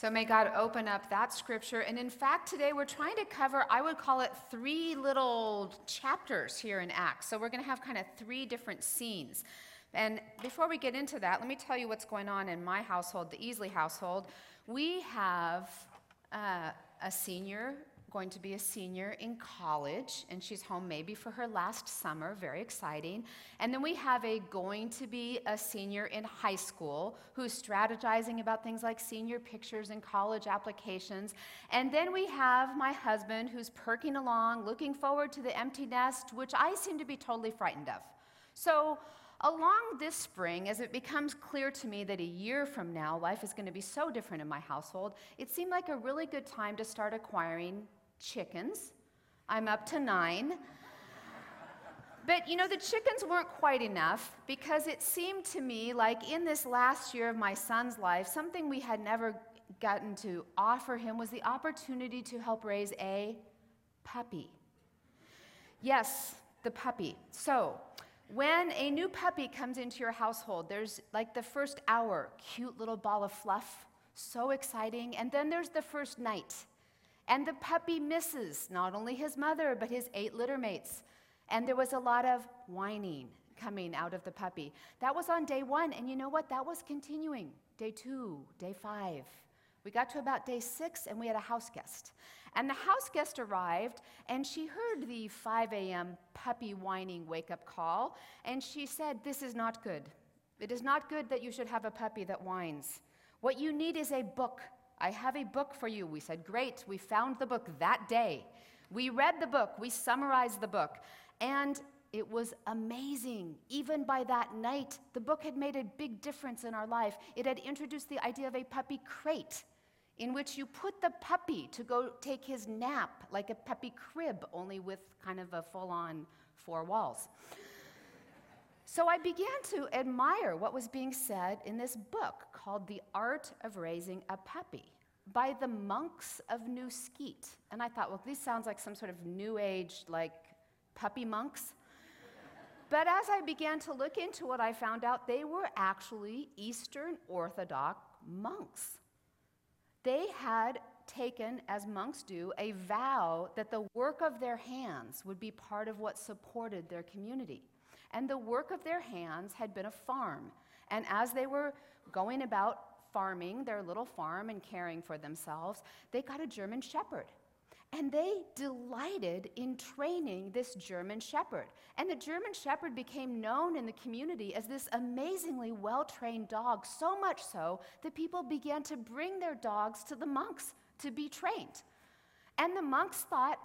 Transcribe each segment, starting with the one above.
So may God open up that scripture. And in fact, today we're trying to cover, I would call it three little chapters here in Acts. So we're going to have kind of three different scenes. And before we get into that, let me tell you what's going on in my household, the Easley household. We have uh, a senior going to be a senior in college, and she's home maybe for her last summer, very exciting. And then we have a going to be a senior in high school who's strategizing about things like senior pictures and college applications. And then we have my husband who's perking along, looking forward to the empty nest, which I seem to be totally frightened of. So, Along this spring, as it becomes clear to me that a year from now life is going to be so different in my household, it seemed like a really good time to start acquiring chickens. I'm up to nine. But you know, the chickens weren't quite enough because it seemed to me like in this last year of my son's life, something we had never gotten to offer him was the opportunity to help raise a puppy. Yes, the puppy. So, when a new puppy comes into your household, there's like the first hour, cute little ball of fluff, so exciting. And then there's the first night. And the puppy misses not only his mother, but his eight litter mates. And there was a lot of whining coming out of the puppy. That was on day one. And you know what? That was continuing. Day two, day five. We got to about day six, and we had a house guest. And the house guest arrived, and she heard the 5 a.m. puppy whining wake up call, and she said, This is not good. It is not good that you should have a puppy that whines. What you need is a book I have a book for you. We said, Great. We found the book that day. We read the book, we summarized the book, and it was amazing. Even by that night, the book had made a big difference in our life. It had introduced the idea of a puppy crate in which you put the puppy to go take his nap, like a puppy crib, only with kind of a full on four walls. So I began to admire what was being said in this book called The Art of Raising a Puppy by the monks of New Skete. And I thought, well, this sounds like some sort of new age, like puppy monks. but as I began to look into what I found out, they were actually Eastern Orthodox monks. They had taken, as monks do, a vow that the work of their hands would be part of what supported their community. And the work of their hands had been a farm. And as they were going about farming their little farm and caring for themselves, they got a German shepherd. And they delighted in training this German shepherd. And the German shepherd became known in the community as this amazingly well trained dog, so much so that people began to bring their dogs to the monks to be trained. And the monks thought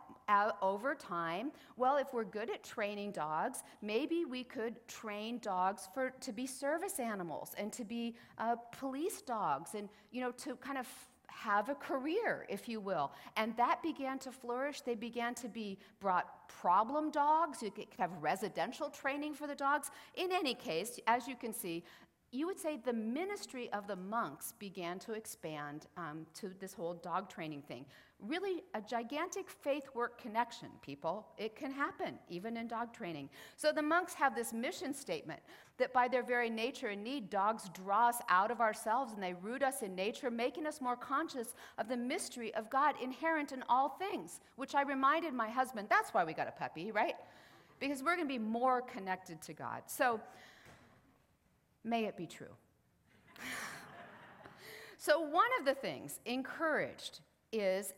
over time, well, if we're good at training dogs, maybe we could train dogs for, to be service animals and to be uh, police dogs and, you know, to kind of have a career, if you will. And that began to flourish. They began to be brought problem dogs. You could have residential training for the dogs. In any case, as you can see, you would say the ministry of the monks began to expand um, to this whole dog training thing. Really, a gigantic faith work connection, people. It can happen, even in dog training. So the monks have this mission statement that by their very nature and need, dogs draw us out of ourselves and they root us in nature, making us more conscious of the mystery of God inherent in all things, which I reminded my husband that's why we got a puppy, right? Because we're going to be more connected to God. So, May it be true. so, one of the things encouraged is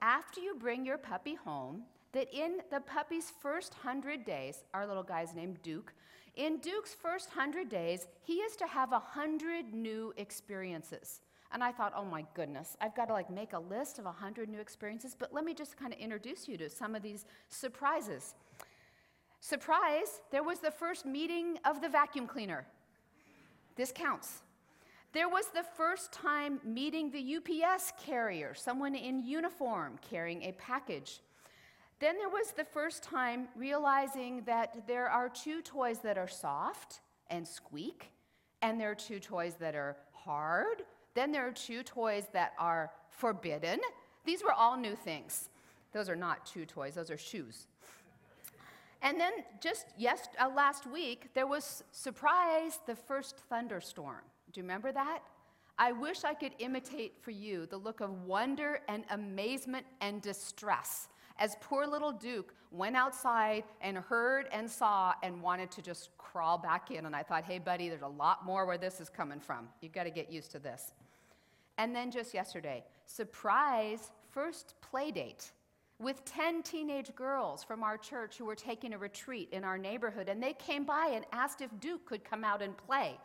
after you bring your puppy home, that in the puppy's first hundred days, our little guy's named Duke, in Duke's first hundred days, he is to have a hundred new experiences. And I thought, oh my goodness, I've got to like make a list of a hundred new experiences. But let me just kind of introduce you to some of these surprises. Surprise, there was the first meeting of the vacuum cleaner. This counts. There was the first time meeting the UPS carrier, someone in uniform carrying a package. Then there was the first time realizing that there are two toys that are soft and squeak, and there are two toys that are hard. Then there are two toys that are forbidden. These were all new things. Those are not two toys, those are shoes. And then just yes, uh, last week, there was, surprise, the first thunderstorm. Do you remember that? I wish I could imitate for you the look of wonder and amazement and distress as poor little Duke went outside and heard and saw and wanted to just crawl back in. And I thought, hey, buddy, there's a lot more where this is coming from. You've got to get used to this. And then just yesterday, surprise first play date with 10 teenage girls from our church who were taking a retreat in our neighborhood. And they came by and asked if Duke could come out and play.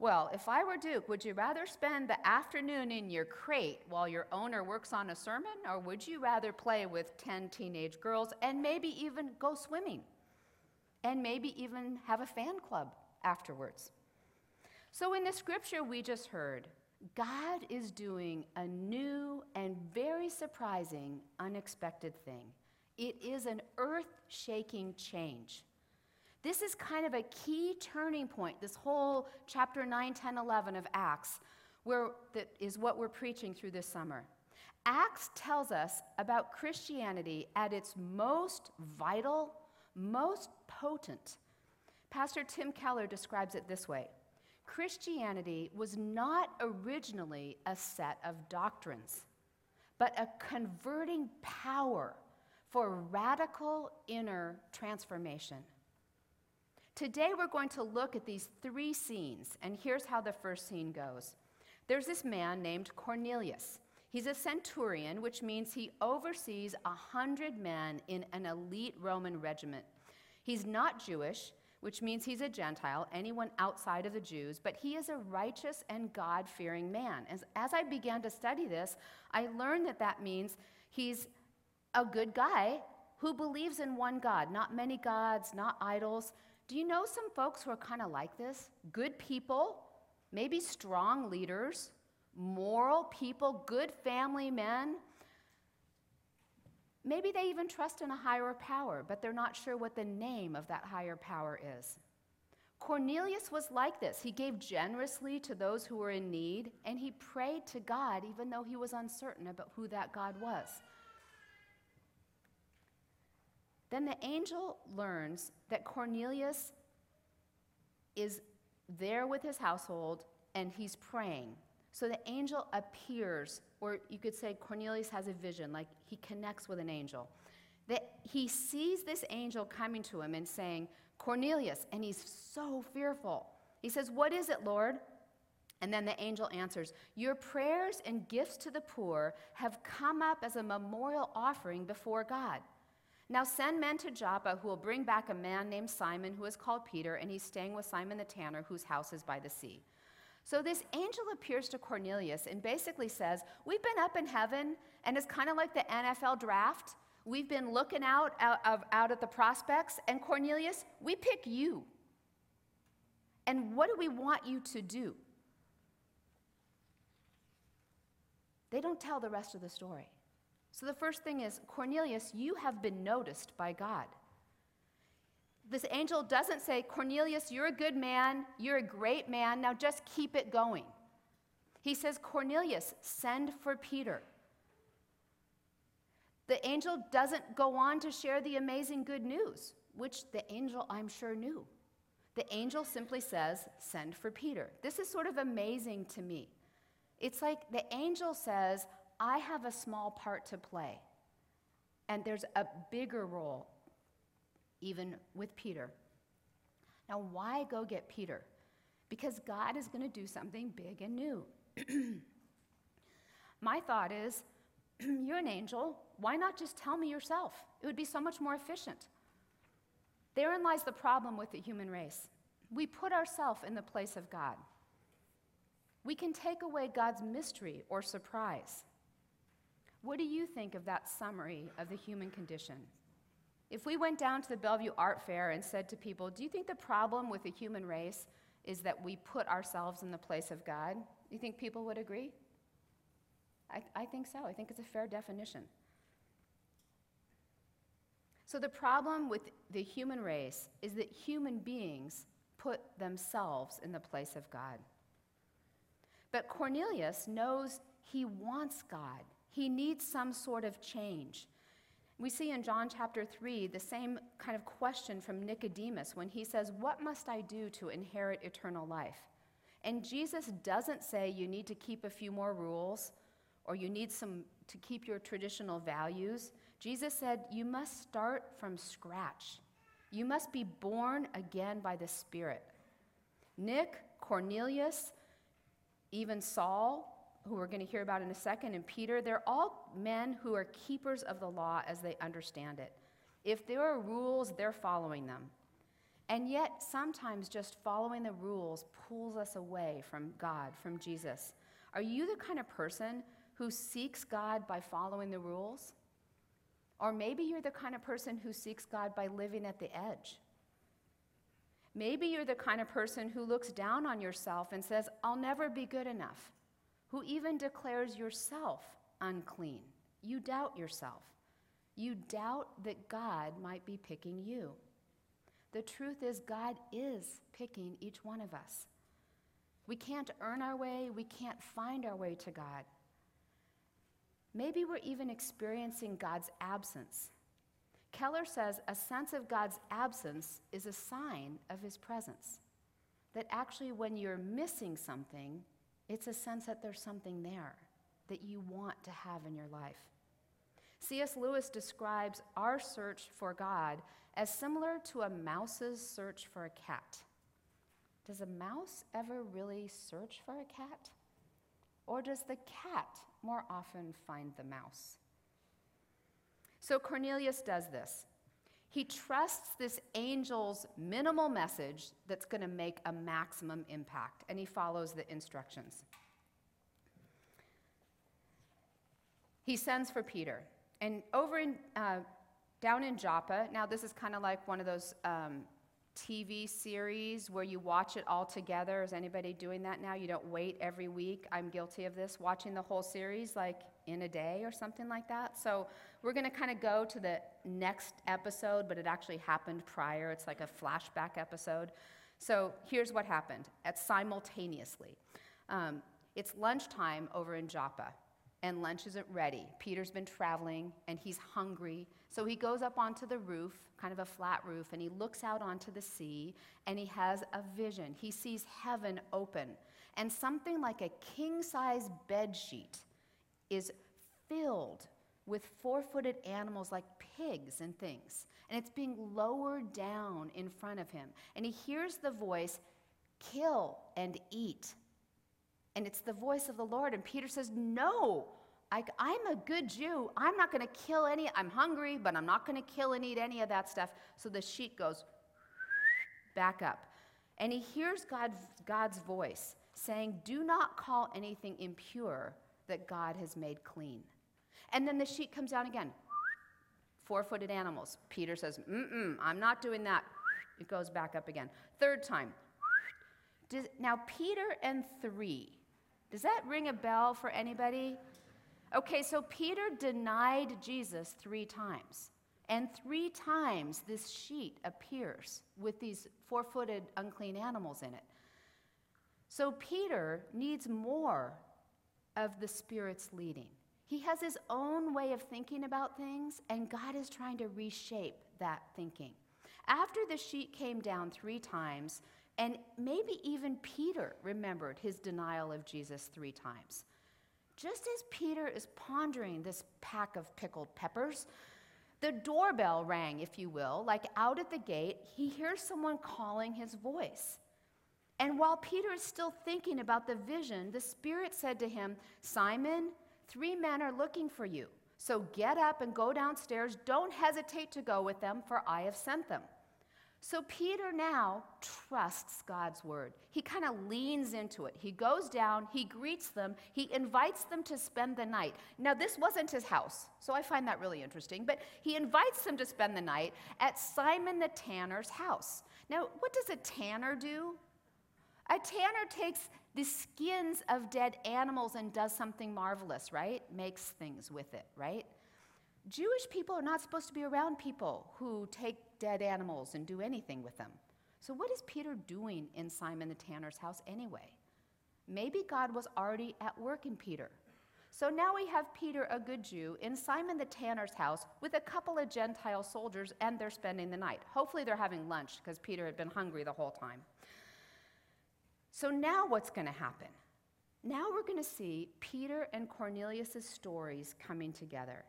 Well, if I were Duke, would you rather spend the afternoon in your crate while your owner works on a sermon, or would you rather play with 10 teenage girls and maybe even go swimming? And maybe even have a fan club afterwards. So, in the scripture we just heard, God is doing a new and very surprising, unexpected thing. It is an earth shaking change. This is kind of a key turning point, this whole chapter 9, 10, 11 of Acts, where that is what we're preaching through this summer. Acts tells us about Christianity at its most vital, most potent. Pastor Tim Keller describes it this way Christianity was not originally a set of doctrines, but a converting power for radical inner transformation. Today we're going to look at these three scenes, and here's how the first scene goes. There's this man named Cornelius. He's a centurion, which means he oversees a hundred men in an elite Roman regiment. He's not Jewish, which means he's a Gentile, anyone outside of the Jews, but he is a righteous and God fearing man. As, as I began to study this, I learned that that means he's a good guy who believes in one God, not many gods, not idols. Do you know some folks who are kind of like this? Good people, maybe strong leaders, moral people, good family men, Maybe they even trust in a higher power, but they're not sure what the name of that higher power is. Cornelius was like this. He gave generously to those who were in need, and he prayed to God even though he was uncertain about who that God was. Then the angel learns that Cornelius is there with his household and he's praying. So the angel appears or you could say Cornelius has a vision, like he connects with an angel. That he sees this angel coming to him and saying, Cornelius, and he's so fearful. He says, What is it, Lord? And then the angel answers, Your prayers and gifts to the poor have come up as a memorial offering before God. Now send men to Joppa who will bring back a man named Simon who is called Peter, and he's staying with Simon the tanner, whose house is by the sea. So this angel appears to Cornelius and basically says, We've been up in heaven, and it's kind of like the NFL draft. We've been looking out, out, of, out at the prospects, and Cornelius, we pick you. And what do we want you to do? They don't tell the rest of the story. So the first thing is Cornelius, you have been noticed by God this angel doesn't say, Cornelius, you're a good man, you're a great man, now just keep it going. He says, Cornelius, send for Peter. The angel doesn't go on to share the amazing good news, which the angel, I'm sure, knew. The angel simply says, Send for Peter. This is sort of amazing to me. It's like the angel says, I have a small part to play, and there's a bigger role even with Peter. Now, why go get Peter? Because God is going to do something big and new. My thought is, you're an angel. Why not just tell me yourself? It would be so much more efficient. Therein lies the problem with the human race. We put ourselves in the place of God. We can take away God's mystery or surprise. What do you think of that summary of the human condition? If we went down to the Bellevue Art Fair and said to people, Do you think the problem with the human race is that we put ourselves in the place of God? Do you think people would agree? I, I think so. I think it's a fair definition. So, the problem with the human race is that human beings put themselves in the place of God. But Cornelius knows he wants God, he needs some sort of change. We see in John chapter 3 the same kind of question from Nicodemus when he says, What must I do to inherit eternal life? And Jesus doesn't say you need to keep a few more rules or you need some to keep your traditional values. Jesus said you must start from scratch. You must be born again by the Spirit. Nick, Cornelius, even Saul, who we're going to hear about in a second, and Peter, they're all men who are keepers of the law as they understand it. If there are rules, they're following them. And yet, sometimes just following the rules pulls us away from God, from Jesus. Are you the kind of person who seeks God by following the rules? Or maybe you're the kind of person who seeks God by living at the edge. Maybe you're the kind of person who looks down on yourself and says, I'll never be good enough, who even declares yourself unclean. You doubt yourself. You doubt that God might be picking you. The truth is, God is picking each one of us. We can't earn our way, we can't find our way to God. Maybe we're even experiencing God's absence. Keller says a sense of God's absence is a sign of his presence. That actually, when you're missing something, it's a sense that there's something there that you want to have in your life. C.S. Lewis describes our search for God as similar to a mouse's search for a cat. Does a mouse ever really search for a cat? Or does the cat more often find the mouse? So Cornelius does this. He trusts this angel's minimal message that's going to make a maximum impact, and he follows the instructions. He sends for Peter. And over in, uh, down in Joppa, now this is kind of like one of those um, TV series where you watch it all together. Is anybody doing that now? You don't wait every week. I'm guilty of this, watching the whole series like in a day or something like that. So we're going to kind of go to the next episode, but it actually happened prior. It's like a flashback episode. So here's what happened at simultaneously. Um, it's lunchtime over in Joppa and lunch isn't ready. Peter's been traveling and he's hungry. So he goes up onto the roof, kind of a flat roof, and he looks out onto the sea and he has a vision. He sees heaven open and something like a king size bed sheet is filled with four footed animals like pigs and things. And it's being lowered down in front of him. And he hears the voice, kill and eat and it's the voice of the Lord. And Peter says, No, I, am a good Jew. I'm not going to kill any. I'm hungry, but I'm not going to kill and eat any of that stuff. So the sheet goes back up. And he hears God, God's voice saying, Do not call anything impure that God has made clean. And then the sheet comes down again. Four footed animals. Peter says, Mm mm, I'm not doing that. It goes back up again. Third time. Now, Peter and three does that ring a bell for anybody? Okay, so Peter denied Jesus three times. And three times this sheet appears with these four footed unclean animals in it. So Peter needs more of the Spirit's leading. He has his own way of thinking about things, and God is trying to reshape that thinking. After the sheet came down three times, and maybe even Peter remembered his denial of Jesus three times. Just as Peter is pondering this pack of pickled peppers, the doorbell rang, if you will, like out at the gate, he hears someone calling his voice. And while Peter is still thinking about the vision, the Spirit said to him, Simon, three men are looking for you. So get up and go downstairs. Don't hesitate to go with them, for I have sent them. So Peter now trusts God's word. He kind of leans into it. He goes down, he greets them, he invites them to spend the night. Now, this wasn't his house, so I find that really interesting, but he invites them to spend the night at Simon the tanner's house. Now, what does a tanner do? A tanner takes the skins of dead animals and does something marvelous, right? Makes things with it, right? Jewish people are not supposed to be around people who take dead animals and do anything with them. So, what is Peter doing in Simon the tanner's house anyway? Maybe God was already at work in Peter. So now we have Peter, a good Jew, in Simon the tanner's house with a couple of Gentile soldiers, and they're spending the night. Hopefully, they're having lunch because Peter had been hungry the whole time. So now what's going to happen? Now we're going to see Peter and Cornelius' stories coming together.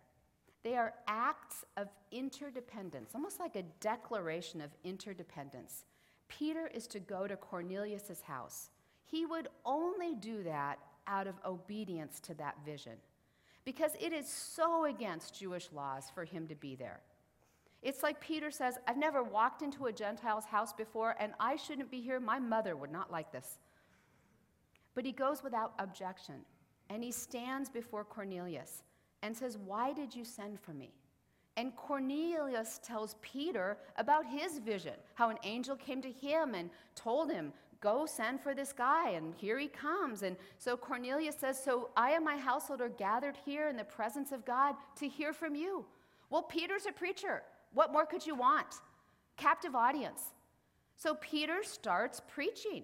They are acts of interdependence, almost like a declaration of interdependence. Peter is to go to Cornelius' house. He would only do that out of obedience to that vision because it is so against Jewish laws for him to be there. It's like Peter says, I've never walked into a Gentile's house before, and I shouldn't be here. My mother would not like this. But he goes without objection, and he stands before Cornelius and says, Why did you send for me? And Cornelius tells Peter about his vision, how an angel came to him and told him, Go send for this guy, and here he comes. And so Cornelius says, So I and my household are gathered here in the presence of God to hear from you. Well, Peter's a preacher. What more could you want? Captive audience. So Peter starts preaching.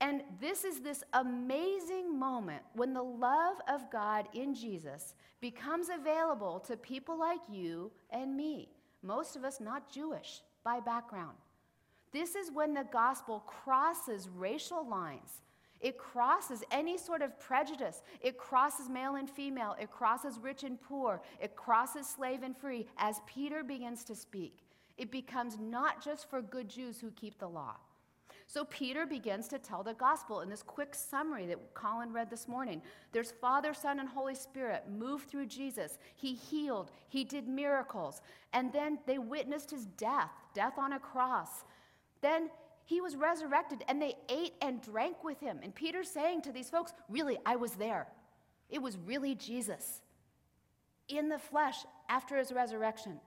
And this is this amazing moment when the love of God in Jesus becomes available to people like you and me, most of us not Jewish by background. This is when the gospel crosses racial lines. It crosses any sort of prejudice. It crosses male and female. It crosses rich and poor. It crosses slave and free. As Peter begins to speak, it becomes not just for good Jews who keep the law. So Peter begins to tell the gospel in this quick summary that Colin read this morning. There's Father, Son, and Holy Spirit move through Jesus. He healed, he did miracles, and then they witnessed his death, death on a cross. Then he was resurrected, and they ate and drank with him. And Peter's saying to these folks, Really, I was there. It was really Jesus in the flesh after his resurrection.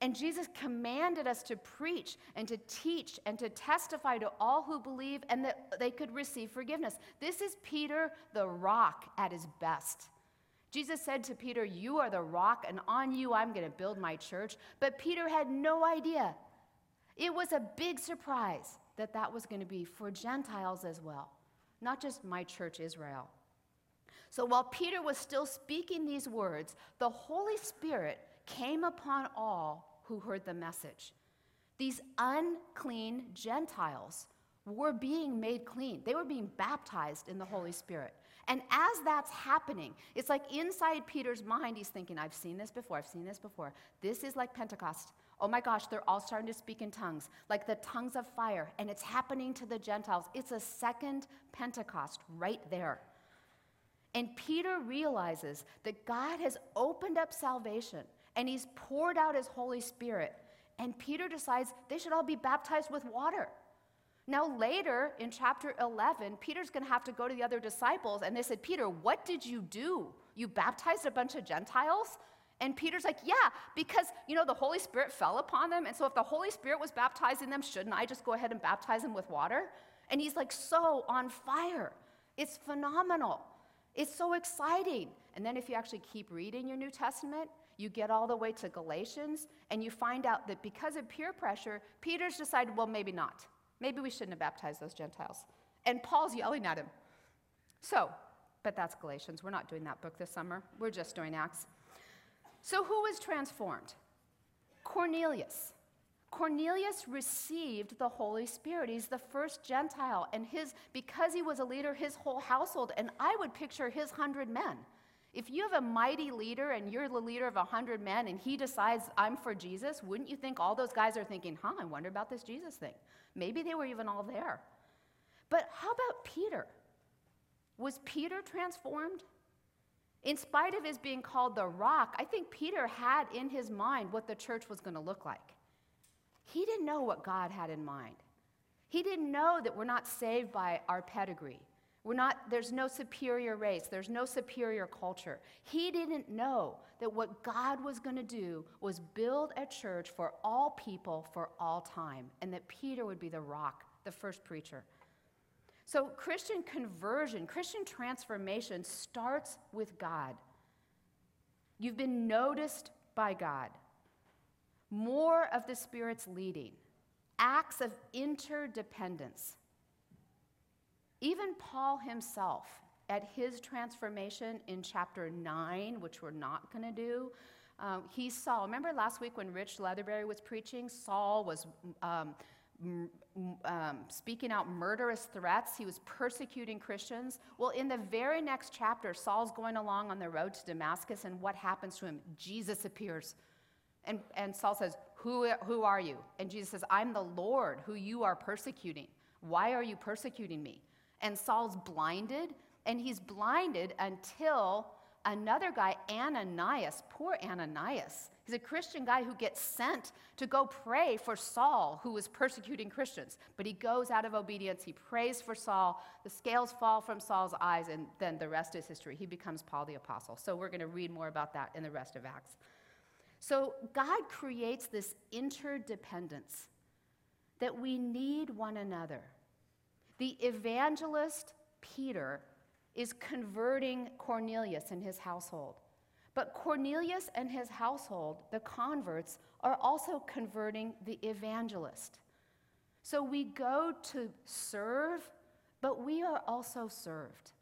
And Jesus commanded us to preach and to teach and to testify to all who believe and that they could receive forgiveness. This is Peter the rock at his best. Jesus said to Peter, You are the rock, and on you I'm going to build my church. But Peter had no idea. It was a big surprise that that was going to be for Gentiles as well, not just my church, Israel. So while Peter was still speaking these words, the Holy Spirit came upon all who heard the message. These unclean Gentiles were being made clean. They were being baptized in the Holy Spirit. And as that's happening, it's like inside Peter's mind, he's thinking, I've seen this before, I've seen this before. This is like Pentecost. Oh my gosh, they're all starting to speak in tongues, like the tongues of fire, and it's happening to the Gentiles. It's a second Pentecost right there. And Peter realizes that God has opened up salvation and he's poured out his Holy Spirit. And Peter decides they should all be baptized with water. Now, later in chapter 11, Peter's going to have to go to the other disciples, and they said, Peter, what did you do? You baptized a bunch of Gentiles? And Peter's like, Yeah, because, you know, the Holy Spirit fell upon them. And so if the Holy Spirit was baptizing them, shouldn't I just go ahead and baptize them with water? And he's like, so on fire. It's phenomenal. It's so exciting. And then if you actually keep reading your New Testament, you get all the way to Galatians, and you find out that because of peer pressure, Peter's decided, well, maybe not. Maybe we shouldn't have baptized those Gentiles. And Paul's yelling at him. So, but that's Galatians. We're not doing that book this summer. We're just doing Acts. So, who was transformed? Cornelius. Cornelius received the Holy Spirit. He's the first Gentile, and his because he was a leader, his whole household, and I would picture his hundred men. If you have a mighty leader and you're the leader of a 100 men and he decides, I'm for Jesus, wouldn't you think all those guys are thinking, huh, I wonder about this Jesus thing? Maybe they were even all there. But how about Peter? Was Peter transformed? In spite of his being called the rock, I think Peter had in his mind what the church was going to look like. He didn't know what God had in mind. He didn't know that we're not saved by our pedigree. We're not, there's no superior race, there's no superior culture. He didn't know that what God was going to do was build a church for all people for all time, and that Peter would be the rock, the first preacher. So, Christian conversion, Christian transformation starts with God. You've been noticed by God. More of the Spirit's leading, acts of interdependence. Even Paul himself, at his transformation in chapter 9, which we're not going to do, um, he saw, remember last week when Rich Leatherberry was preaching? Saul was um, um, speaking out murderous threats. He was persecuting Christians. Well, in the very next chapter, Saul's going along on the road to Damascus, and what happens to him? Jesus appears. And, and Saul says, who, who are you? And Jesus says, I'm the Lord who you are persecuting. Why are you persecuting me? And Saul's blinded, and he's blinded until another guy, Ananias, poor Ananias, He's a Christian guy who gets sent to go pray for Saul, who was persecuting Christians. But he goes out of obedience. He prays for Saul. The scales fall from Saul's eyes, and then the rest is history. He becomes Paul the Apostle. So we're going to read more about that in the rest of Acts. So God creates this interdependence that we need one another. The evangelist Peter is converting Cornelius and his household. But Cornelius and his household, the converts, are also converting the evangelist. So we go to serve, but we are also served.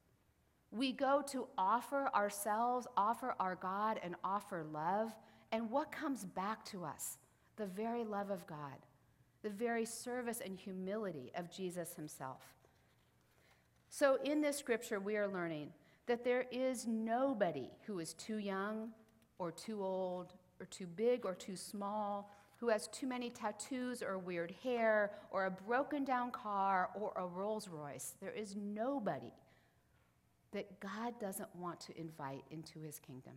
We go to offer ourselves, offer our God, and offer love. And what comes back to us? The very love of God, the very service and humility of Jesus himself. So in this scripture, we are learning that there is nobody who is too young or too old or too big or too small, who has too many tattoos or weird hair or a broken down car or a Rolls Royce. There is nobody that God doesn't want to invite into his kingdom.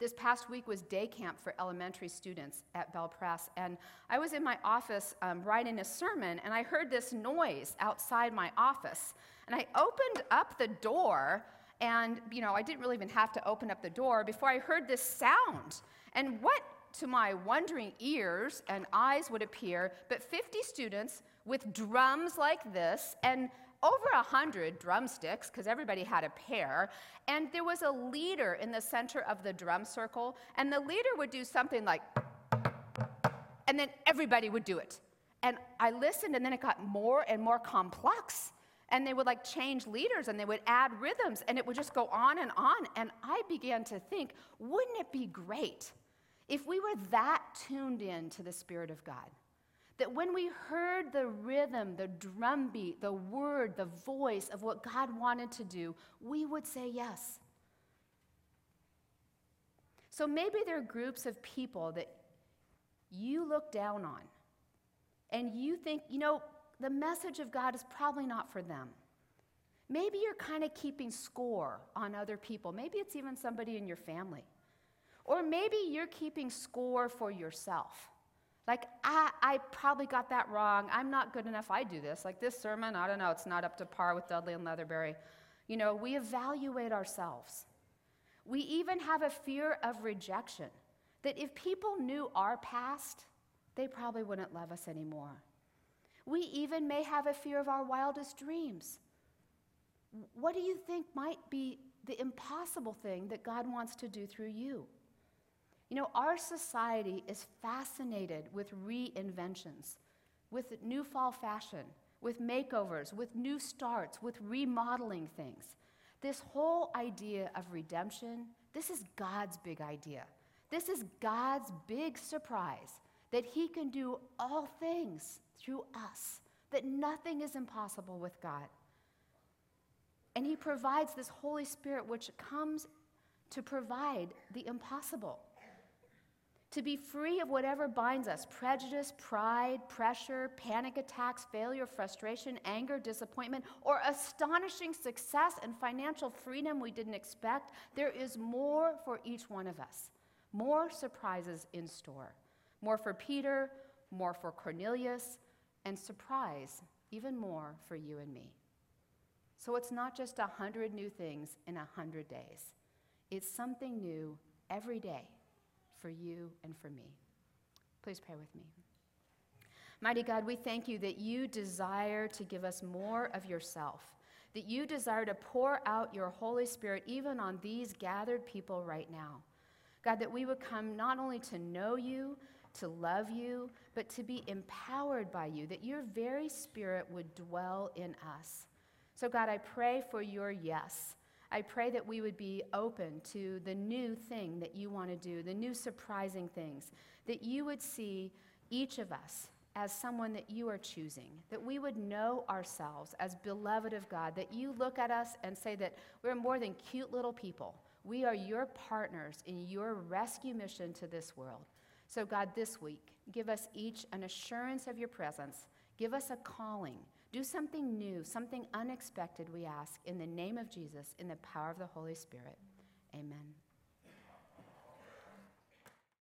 This past week was day camp for elementary students at BelPres, and I was in my office um, writing a sermon, and I heard this noise outside my office. And I opened up the door, and you know, I didn't really even have to open up the door before I heard this sound. And what to my wondering ears and eyes would appear but 50 students with drums like this and over a hundred drumsticks because everybody had a pair and there was a leader in the center of the drum circle and the leader would do something like and then everybody would do it and i listened and then it got more and more complex and they would like change leaders and they would add rhythms and it would just go on and on. And I began to think, wouldn't it be great if we were that tuned in to the Spirit of God? That when we heard the rhythm, the drumbeat, the word, the voice of what God wanted to do, we would say yes. So maybe there are groups of people that you look down on and you think, you know, the message of God is probably not for them. Maybe you're kind of keeping score on other people. Maybe it's even somebody in your family. Or maybe you're keeping score for yourself. Like, I, I probably got that wrong. I'm not good enough. I do this. Like this sermon, I don't know, it's not up to par with Dudley and Leatherberry. You know, we evaluate ourselves. We even have a fear of rejection that if people knew our past, they probably wouldn't love us anymore. We even may have a fear of our wildest dreams. What do you think might be the impossible thing that God wants to do through you? You know, our society is fascinated with reinventions, with new fall fashion, with makeovers, with new starts, with remodeling things. This whole idea of redemption, this is God's big idea. This is God's big surprise that He can do all things through us, that nothing is impossible with God. And He provides this Holy Spirit which comes to provide the impossible. To be free of whatever binds us prejudice, pride, pressure, panic attacks, failure, frustration, anger, disappointment, or astonishing success and financial freedom we didn't expect. There is more for each one of us, more surprises in store. More for Peter, more for Cornelius, and surprise, even more for you and me. So it's not just a hundred new things in a hundred days, it's something new every day for you and for me. Please pray with me. Mighty God, we thank you that you desire to give us more of yourself, that you desire to pour out your Holy Spirit even on these gathered people right now. God, that we would come not only to know you, to love you, but to be empowered by you, that your very spirit would dwell in us. So, God, I pray for your yes. I pray that we would be open to the new thing that you want to do, the new surprising things, that you would see each of us as someone that you are choosing, that we would know ourselves as beloved of God, that you look at us and say that we're more than cute little people. We are your partners in your rescue mission to this world. So, God, this week, give us each an assurance of your presence. Give us a calling. Do something new, something unexpected, we ask, in the name of Jesus, in the power of the Holy Spirit. Amen.